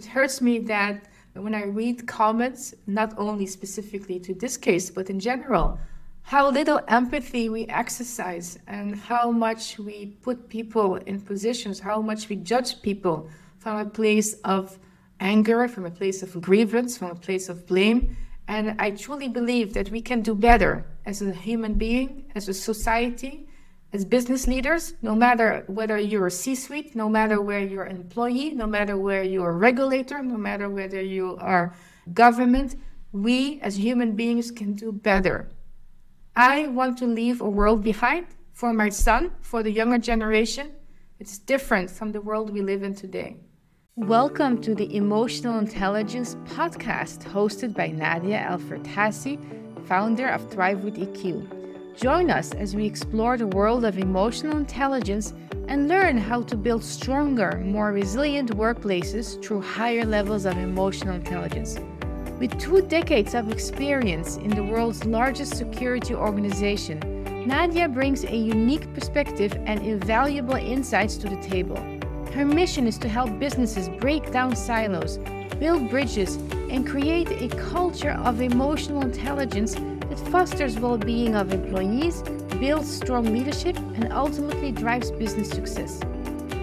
it hurts me that when I read comments, not only specifically to this case, but in general, how little empathy we exercise and how much we put people in positions, how much we judge people from a place of anger, from a place of grievance, from a place of blame. And I truly believe that we can do better as a human being, as a society, as business leaders, no matter whether you're a C suite, no matter where you're an employee, no matter where you're a regulator, no matter whether you are government, we as human beings can do better. I want to leave a world behind for my son, for the younger generation. It's different from the world we live in today. Welcome to the Emotional Intelligence podcast hosted by Nadja El founder of Thrive with EQ. Join us as we explore the world of emotional intelligence and learn how to build stronger, more resilient workplaces through higher levels of emotional intelligence. With two decades of experience in the world's largest security organization, Nadja brings a unique perspective and invaluable insights to the table. Her mission is to help businesses break down silos, build bridges, and create a culture of emotional intelligence fosters well being of employees, builds strong leadership, and ultimately drives business success.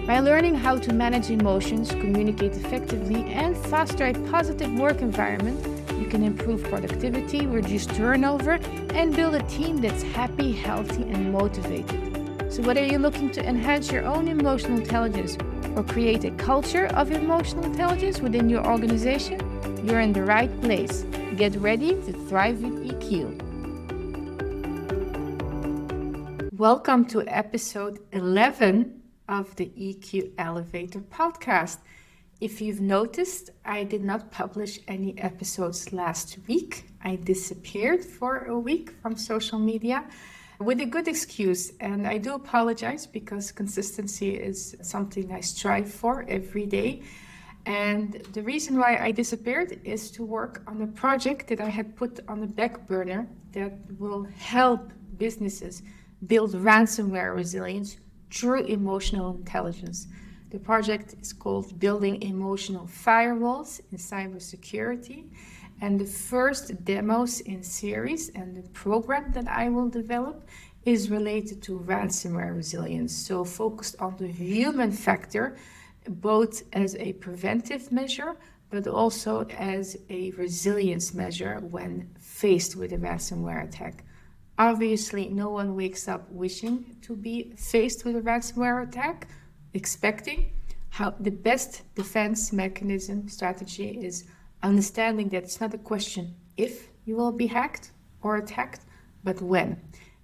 By learning how to manage emotions, communicate effectively, and foster a positive work environment, you can improve productivity, reduce turnover, and build a team that's happy, healthy, and motivated. So, whether you're looking to enhance your own emotional intelligence or create a culture of emotional intelligence within your organization, you're in the right place. Get ready to thrive with EQ. Welcome to episode 11 of the EQ Elevator podcast. If you've noticed, I did not publish any episodes last week. I disappeared for a week from social media with a good excuse, and I do apologize because consistency is something I strive for every day. And the reason why I disappeared is to work on a project that I had put on the back burner that will help businesses build ransomware resilience through emotional intelligence. The project is called Building Emotional Firewalls in Cybersecurity. And the first demos in series and the program that I will develop is related to ransomware resilience. So, focused on the human factor both as a preventive measure but also as a resilience measure when faced with a ransomware attack. Obviously, no one wakes up wishing to be faced with a ransomware attack, expecting how the best defense mechanism strategy is understanding that it's not a question if you will be hacked or attacked, but when.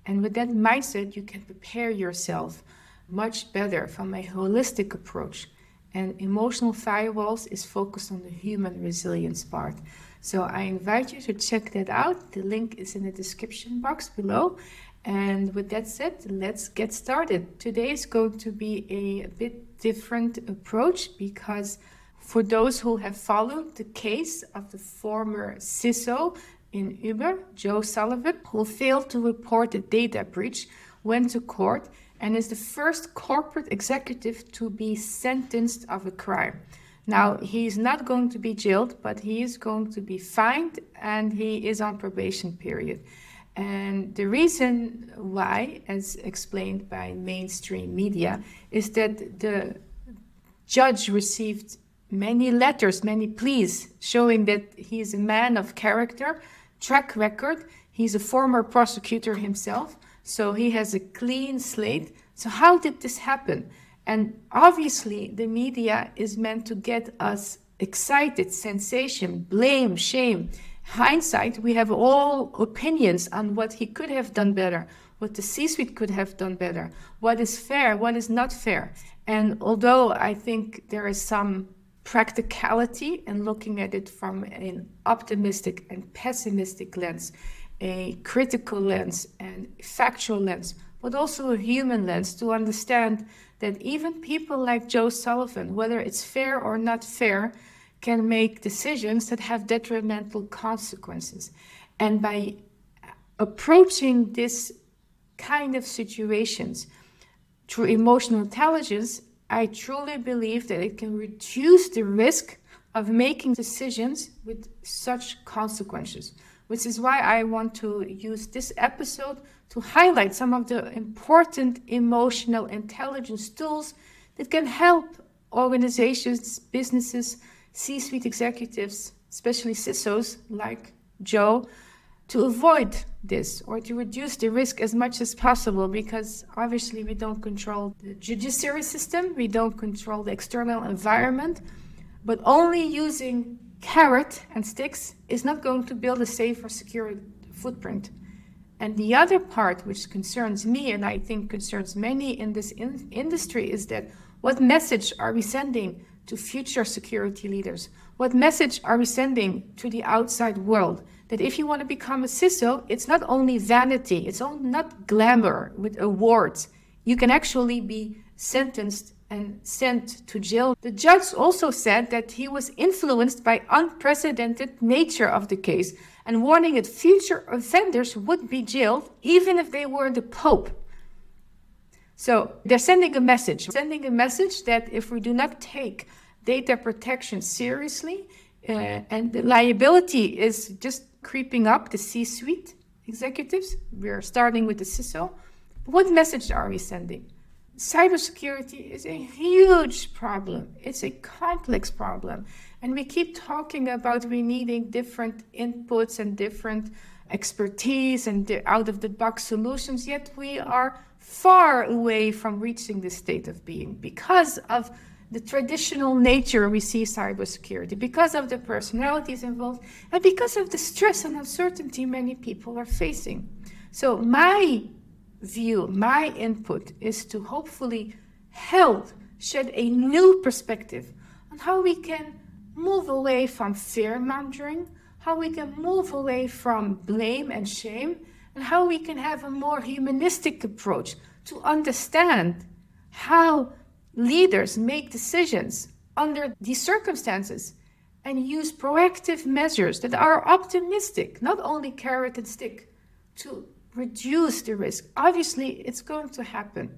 And with that mindset, you can prepare yourself much better from a holistic approach and emotional firewalls is focused on the human resilience part. So I invite you to check that out. The link is in the description box below. And with that said, let's get started. Today is going to be a bit different approach because for those who have followed the case of the former CISO in Uber, Joe Sullivan, who failed to report a data breach, went to court and is the first corporate executive to be sentenced of a crime. Now, he is not going to be jailed, but he is going to be fined and he is on probation period. And the reason why, as explained by mainstream media, is that the judge received many letters, many pleas showing that he is a man of character, track record. He's a former prosecutor himself. So he has a clean slate. So, how did this happen? And obviously, the media is meant to get us excited, sensation, blame, shame. Hindsight, we have all opinions on what he could have done better, what the C suite could have done better, what is fair, what is not fair. And although I think there is some practicality in looking at it from an optimistic and pessimistic lens, a critical lens and factual lens, but also a human lens to understand that even people like Joe Sullivan, whether it's fair or not fair, can make decisions that have detrimental consequences. And by approaching this kind of situations through emotional intelligence, I truly believe that it can reduce the risk of making decisions with such consequences, which is why I want to use this episode to highlight some of the important emotional intelligence tools that can help organizations, businesses, C suite executives, especially CISOs like Joe, to avoid this or to reduce the risk as much as possible because obviously we don't control the judiciary system, we don't control the external environment, but only using carrot and sticks is not going to build a safer, secure footprint. And the other part, which concerns me and I think concerns many in this in- industry, is that what message are we sending to future security leaders? What message are we sending to the outside world? That if you want to become a CISO, it's not only vanity, it's not glamour with awards. You can actually be sentenced and sent to jail. The judge also said that he was influenced by unprecedented nature of the case and warning that future offenders would be jailed even if they were the Pope. So they're sending a message, sending a message that if we do not take data protection seriously, uh, and the liability is just creeping up the C suite executives, we're starting with the CISO. What message are we sending? Cybersecurity is a huge problem, it's a complex problem. And we keep talking about we needing different inputs and different expertise and out of the box solutions, yet we are far away from reaching this state of being because of the traditional nature we see cybersecurity, because of the personalities involved, and because of the stress and uncertainty many people are facing. So, my view, my input is to hopefully help shed a new perspective on how we can move away from fear mongering, how we can move away from blame and shame, and how we can have a more humanistic approach to understand how leaders make decisions under these circumstances and use proactive measures that are optimistic, not only carrot and stick, to reduce the risk. Obviously, it's going to happen.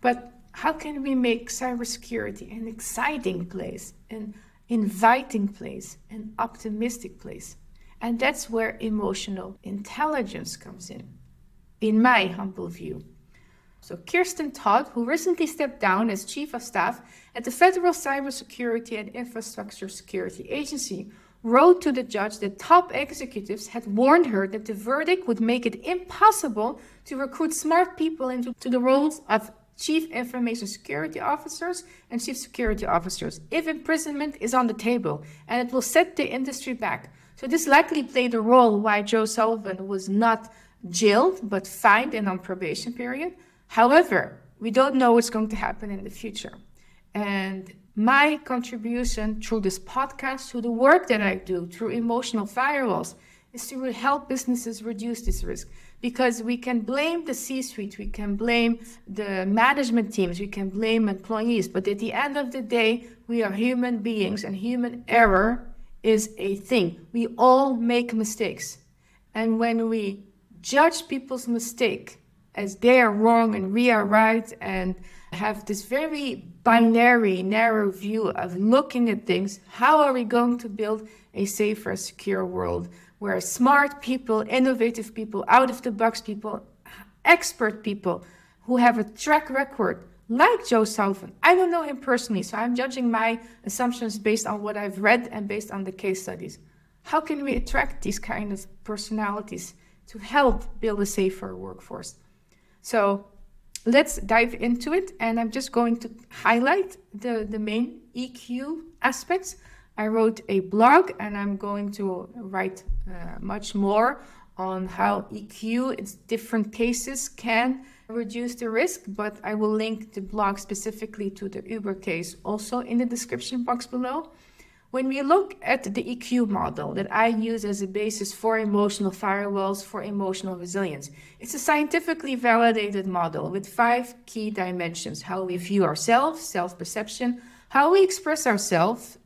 But how can we make cybersecurity an exciting place, an inviting place, an optimistic place? And that's where emotional intelligence comes in, in my humble view. So, Kirsten Todt, who recently stepped down as Chief of Staff at the Federal Cybersecurity and Infrastructure Security Agency, wrote to the judge that top executives had warned her that the verdict would make it impossible to recruit smart people into the roles of chief information security officers and chief security officers if imprisonment is on the table and it will set the industry back. So this likely played a role why Joe Sullivan was not jailed but fined and on probation period. However, we don't know what's going to happen in the future. And my contribution through this podcast, through the work that I do, through emotional firewalls, is to help businesses reduce this risk. Because we can blame the C suite, we can blame the management teams, we can blame employees, but at the end of the day, we are human beings and human error is a thing. We all make mistakes. And when we judge people's mistake as they are wrong and we are right and have this very binary, narrow view of looking at things, how are we going to build a safer, secure world where smart people, innovative people, out of the box people, expert people who have a track record like Joe Sullivan. I don't know him personally, so I'm judging my assumptions based on what I've read and based on the case studies. How can we attract these kind of personalities to help build a safer workforce? So let's dive into it. And I'm just going to highlight the, the main EQ aspects. I wrote a blog and I'm going to write uh, much more on how EQ in different cases can reduce the risk, but I will link the blog specifically to the Uber case also in the description box below. When we look at the EQ model that I use as a basis for emotional firewalls for emotional resilience, it's a scientifically validated model with five key dimensions how we view ourselves, self perception, how we express ourselves,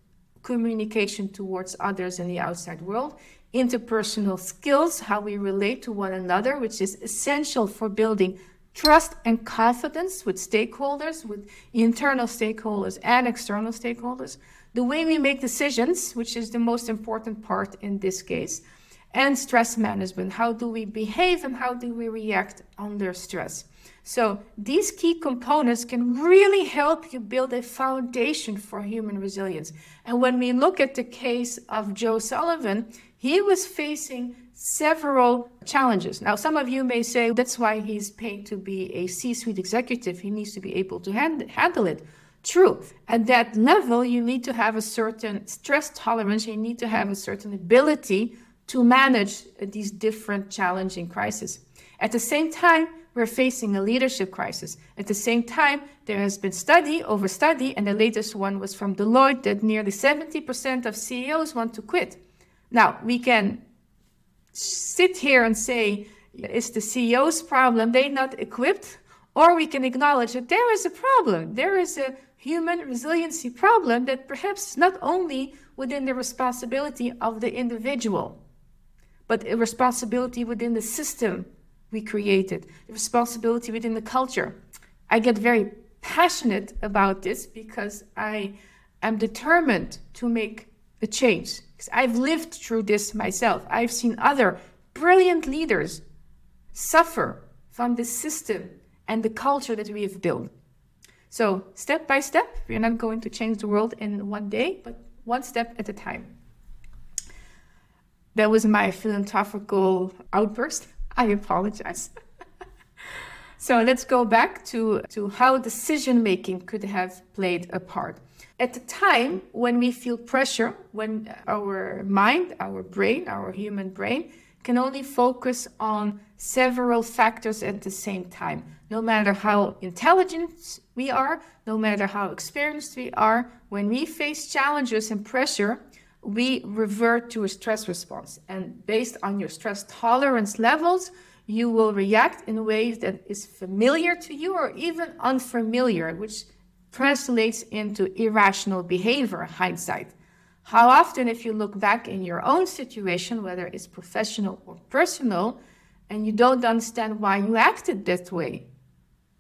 communication towards others in the outside world, interpersonal skills, how we relate to one another, which is essential for building trust and confidence with stakeholders, with internal stakeholders and external stakeholders the way we make decisions, which is the most important part in this case, and stress management. How do we behave and how do we react under stress? So, these key components can really help you build a foundation for human resilience. And when we look at the case of Joe Sullivan, he was facing several challenges. Now, some of you may say that's why he's paid to be a C suite executive. He needs to be able to hand- handle it. True. At that level, you need to have a certain stress tolerance, you need to have a certain ability to manage these different challenging crises. At the same time, we're facing a leadership crisis. At the same time, there has been study over study, and the latest one was from Deloitte that nearly 70% of CEOs want to quit. Now, we can sit here and say, it's the CEO's problem, they're not equipped, or we can acknowledge that there is a problem. There is a human resiliency problem that perhaps is not only within the responsibility of the individual, but a responsibility within the system we created, the responsibility within the culture. I get very passionate about this because I am determined to make a change. Because I've lived through this myself. I've seen other brilliant leaders suffer from the system and the culture that we have built. So, step by step, we're not going to change the world in one day, but one step at a time. That was my philosophical outburst. I apologize. so let's go back to, to how decision making could have played a part. At the time when we feel pressure, when our mind, our brain, our human brain can only focus on several factors at the same time. No matter how intelligent we are, no matter how experienced we are, when we face challenges and pressure, we revert to a stress response. And based on your stress tolerance levels, you will react in ways that is familiar to you or even unfamiliar, which translates into irrational behavior, hindsight. How often, if you look back in your own situation, whether it's professional or personal, and you don't understand why you acted that way,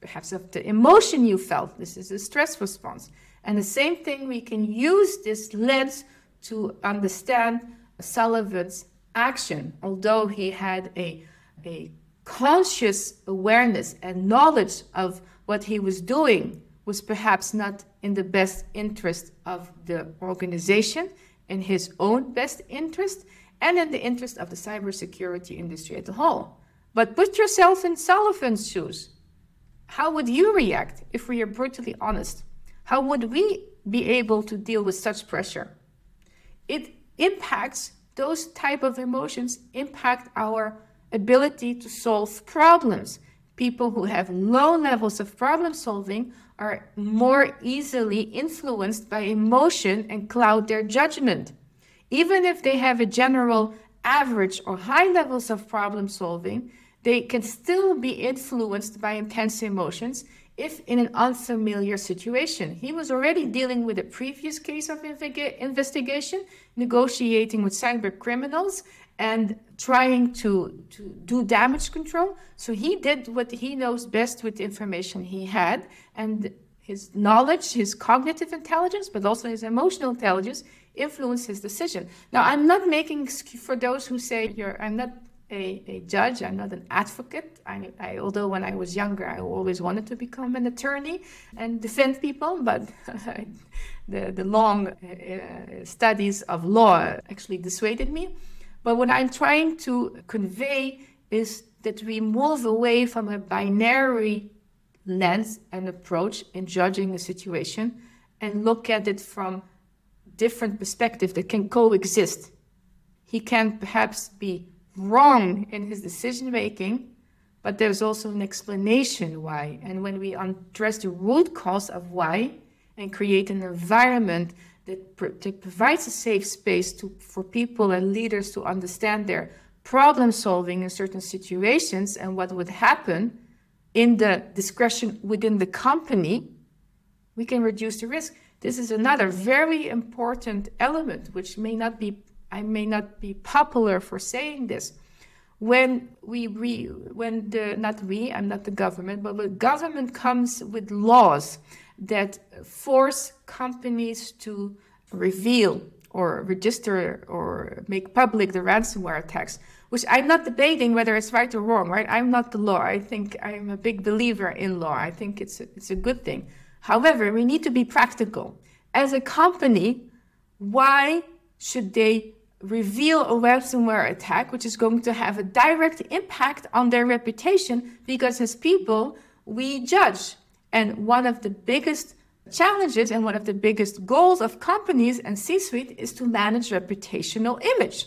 perhaps of the emotion you felt, this is a stress response. And the same thing, we can use this lens to understand Sullivan's action, although he had a, a conscious awareness and knowledge of what he was doing was perhaps not in the best interest of the organization, in his own best interest, and in the interest of the cybersecurity industry as a whole. But put yourself in Sullivan's shoes. How would you react if we are brutally honest? How would we be able to deal with such pressure? it impacts those type of emotions impact our ability to solve problems people who have low levels of problem solving are more easily influenced by emotion and cloud their judgment even if they have a general average or high levels of problem solving they can still be influenced by intense emotions if in an unfamiliar situation. He was already dealing with a previous case of investigation, negotiating with cyber criminals, and trying to, to do damage control. So he did what he knows best with the information he had, and his knowledge, his cognitive intelligence, but also his emotional intelligence influenced his decision. Now, I'm not making for those who say you're, I'm not a, a judge. I'm not an advocate. I, I, although when I was younger, I always wanted to become an attorney and defend people, but the, the long uh, studies of law actually dissuaded me. But what I'm trying to convey is that we move away from a binary lens and approach in judging a situation and look at it from different perspectives that can coexist. He can perhaps be wrong in his decision making, but there's also an explanation why. And when we address the root cause of why and create an environment that, that provides a safe space to, for people and leaders to understand their problem solving in certain situations and what would happen in the discretion within the company, we can reduce the risk. This is another very important element, which may not be I may not be popular for saying this. When we, we when the not we, I'm not the government, but the government comes with laws that force companies to reveal or register or make public the ransomware attacks, which I'm not debating whether it's right or wrong, right? I'm not the law. I think I'm a big believer in law. I think it's a, it's a good thing. However, we need to be practical. As a company, why should they reveal a ransomware attack, which is going to have a direct impact on their reputation? Because as people, we judge. And one of the biggest challenges and one of the biggest goals of companies and C suite is to manage reputational image,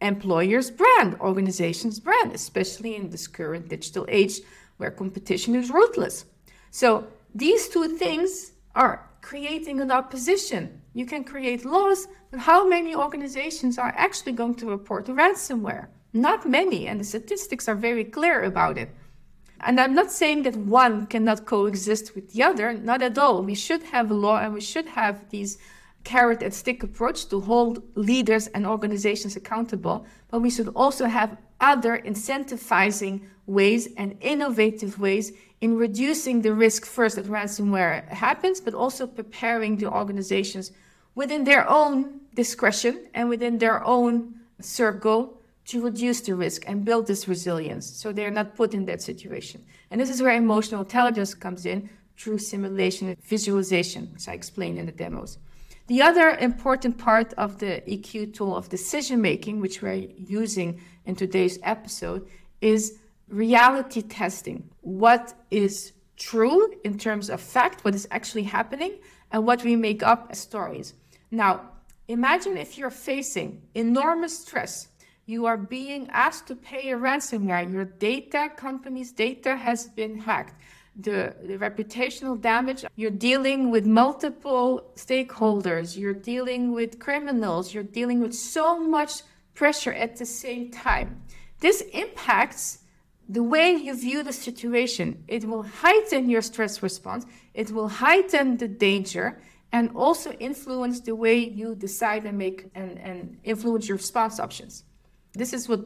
employers' brand, organizations' brand, especially in this current digital age where competition is ruthless. So these two things are creating an opposition. You can create laws, but how many organizations are actually going to report ransomware? Not many, and the statistics are very clear about it. And I'm not saying that one cannot coexist with the other, not at all. We should have a law and we should have these carrot and stick approach to hold leaders and organizations accountable, but we should also have other incentivizing ways and innovative ways in reducing the risk first that ransomware happens, but also preparing the organizations within their own discretion and within their own circle to reduce the risk and build this resilience so they're not put in that situation. And this is where emotional intelligence comes in through simulation and visualization, which I explained in the demos. The other important part of the EQ tool of decision making, which we're using in today's episode, is reality testing. What is true in terms of fact, what is actually happening, and what we make up as stories. Now, imagine if you're facing enormous stress you are being asked to pay a ransomware. Your data, company's data has been hacked. The, the, reputational damage, you're dealing with multiple stakeholders, you're dealing with criminals, you're dealing with so much pressure at the same time. This impacts the way you view the situation. It will heighten your stress response, it will heighten the danger, and also influence the way you decide and make and, and influence your response options. This is what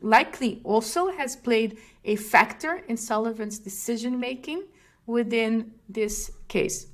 likely also has played a factor in Sullivan's decision making within this case.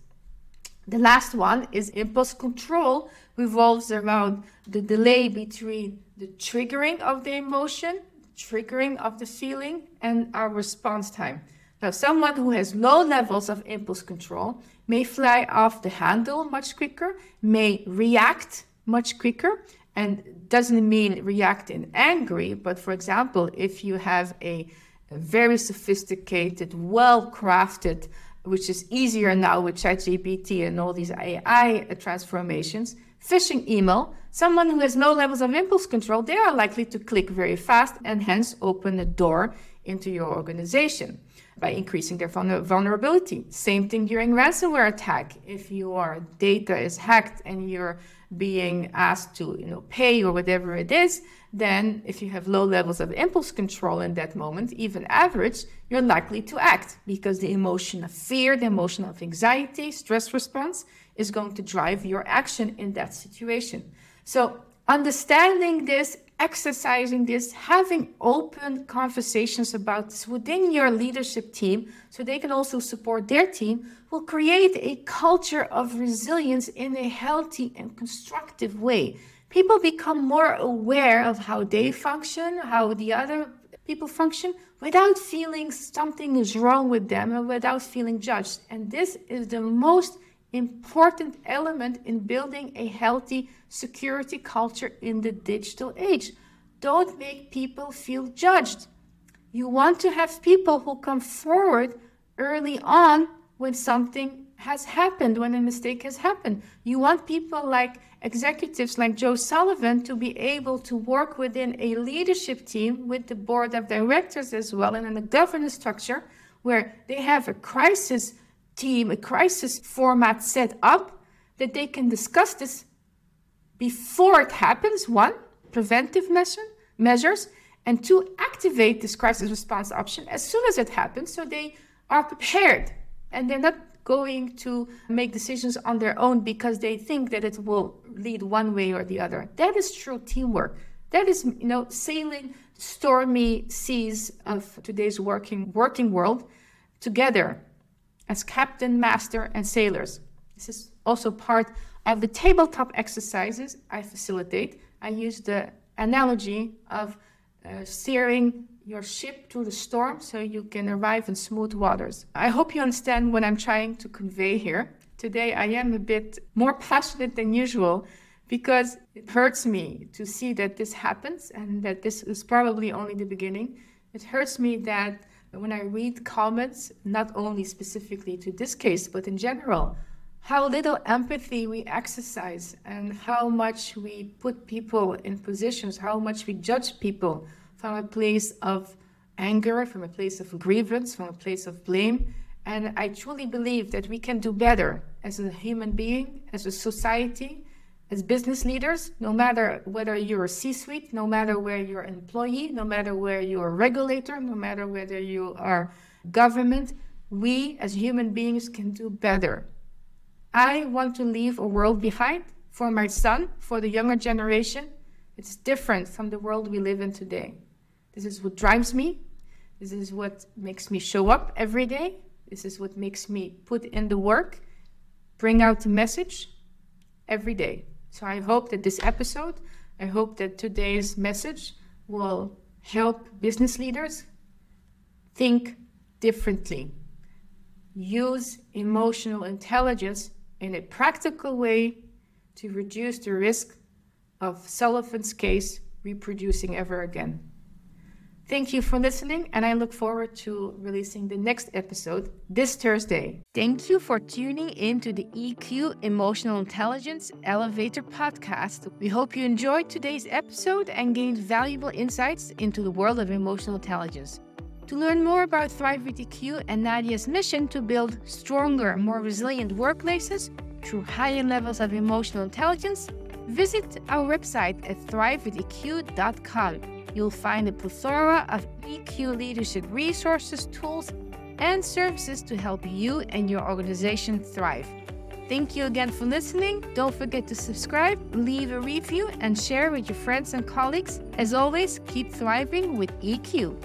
The last one is impulse control revolves around the delay between the triggering of the emotion, triggering of the feeling, and our response time. Now, someone who has low levels of impulse control may fly off the handle much quicker, may react much quicker, and doesn't mean react in angry, but for example, if you have a, a very sophisticated, well crafted, which is easier now with ChatGPT and all these AI transformations, phishing email, someone who has low levels of impulse control, they are likely to click very fast and hence open a door into your organization by increasing their vulnerability. Same thing during ransomware attack. If your data is hacked and you're being asked to you know pay or whatever it is then if you have low levels of impulse control in that moment even average you're likely to act because the emotion of fear the emotion of anxiety stress response is going to drive your action in that situation. So understanding this exercising this, having open conversations about this within your leadership team so they can also support their team will create a culture of resilience in a healthy and constructive way. People become more aware of how they function, how the other people function, without feeling something is wrong with them and without feeling judged. And this is the most important element in building a healthy security culture in the digital age. Don't make people feel judged. You want to have people who come forward early on when something has happened, when a mistake has happened. You want people like executives like Joe Sullivan to be able to work within a leadership team with the board of directors as well and in a governance structure where they have a crisis team, a crisis format set up that they can discuss this before it happens, one, preventive measure, measures, and two, activate this crisis response option as soon as it happens so they are prepared and they're not going to make decisions on their own because they think that it will lead one way or the other. That is true teamwork. That is, you know, sailing stormy seas of today's working working world together as captain, master, and sailors. This is also part Of the tabletop exercises I facilitate, I use the analogy of uh, steering your ship through the storm so you can arrive in smooth waters. I hope you understand what I'm trying to convey here. Today, I am a bit more passionate than usual because it hurts me to see that this happens and that this is probably only the beginning. It hurts me that when I read comments, not only specifically to this case, but in general, how little empathy we exercise and how much we put people in positions, how much we judge people from a place of anger, from a place of grievance, from a place of blame. And I truly believe that we can do better as a human being, as a society, as business leaders, no matter whether you're a C suite, no matter where you're an employee, no matter where you're a regulator, no matter whether you are government, we as human beings can do better. I want to leave a world behind for my son, for the younger generation. It's different from the world we live in today. This is what drives me. This is what makes me show up every day. This is what makes me put in the work, bring out the message every day. So I hope that this episode, I hope that today's message will help business leaders think differently. Use emotional intelligence in a practical way to reduce the risk of Sullivan's case reproducing ever again. Thank you for listening, and I look forward to releasing the next episode this Thursday. Thank you for tuning in to the EQ Emotional Intelligence Elevator podcast. We hope you enjoyed today's episode and gained valuable insights into the world of emotional intelligence. To learn more about Thrive with EQ and Nadja's mission to build stronger, more resilient workplaces through higher levels of emotional intelligence, visit our website at thrivewitheq.com. You'll find a plethora of EQ leadership resources, tools, and services to help you and your organization thrive. Thank you again for listening. Don't forget to subscribe, leave a review, and share with your friends and colleagues. As always, keep thriving with EQ.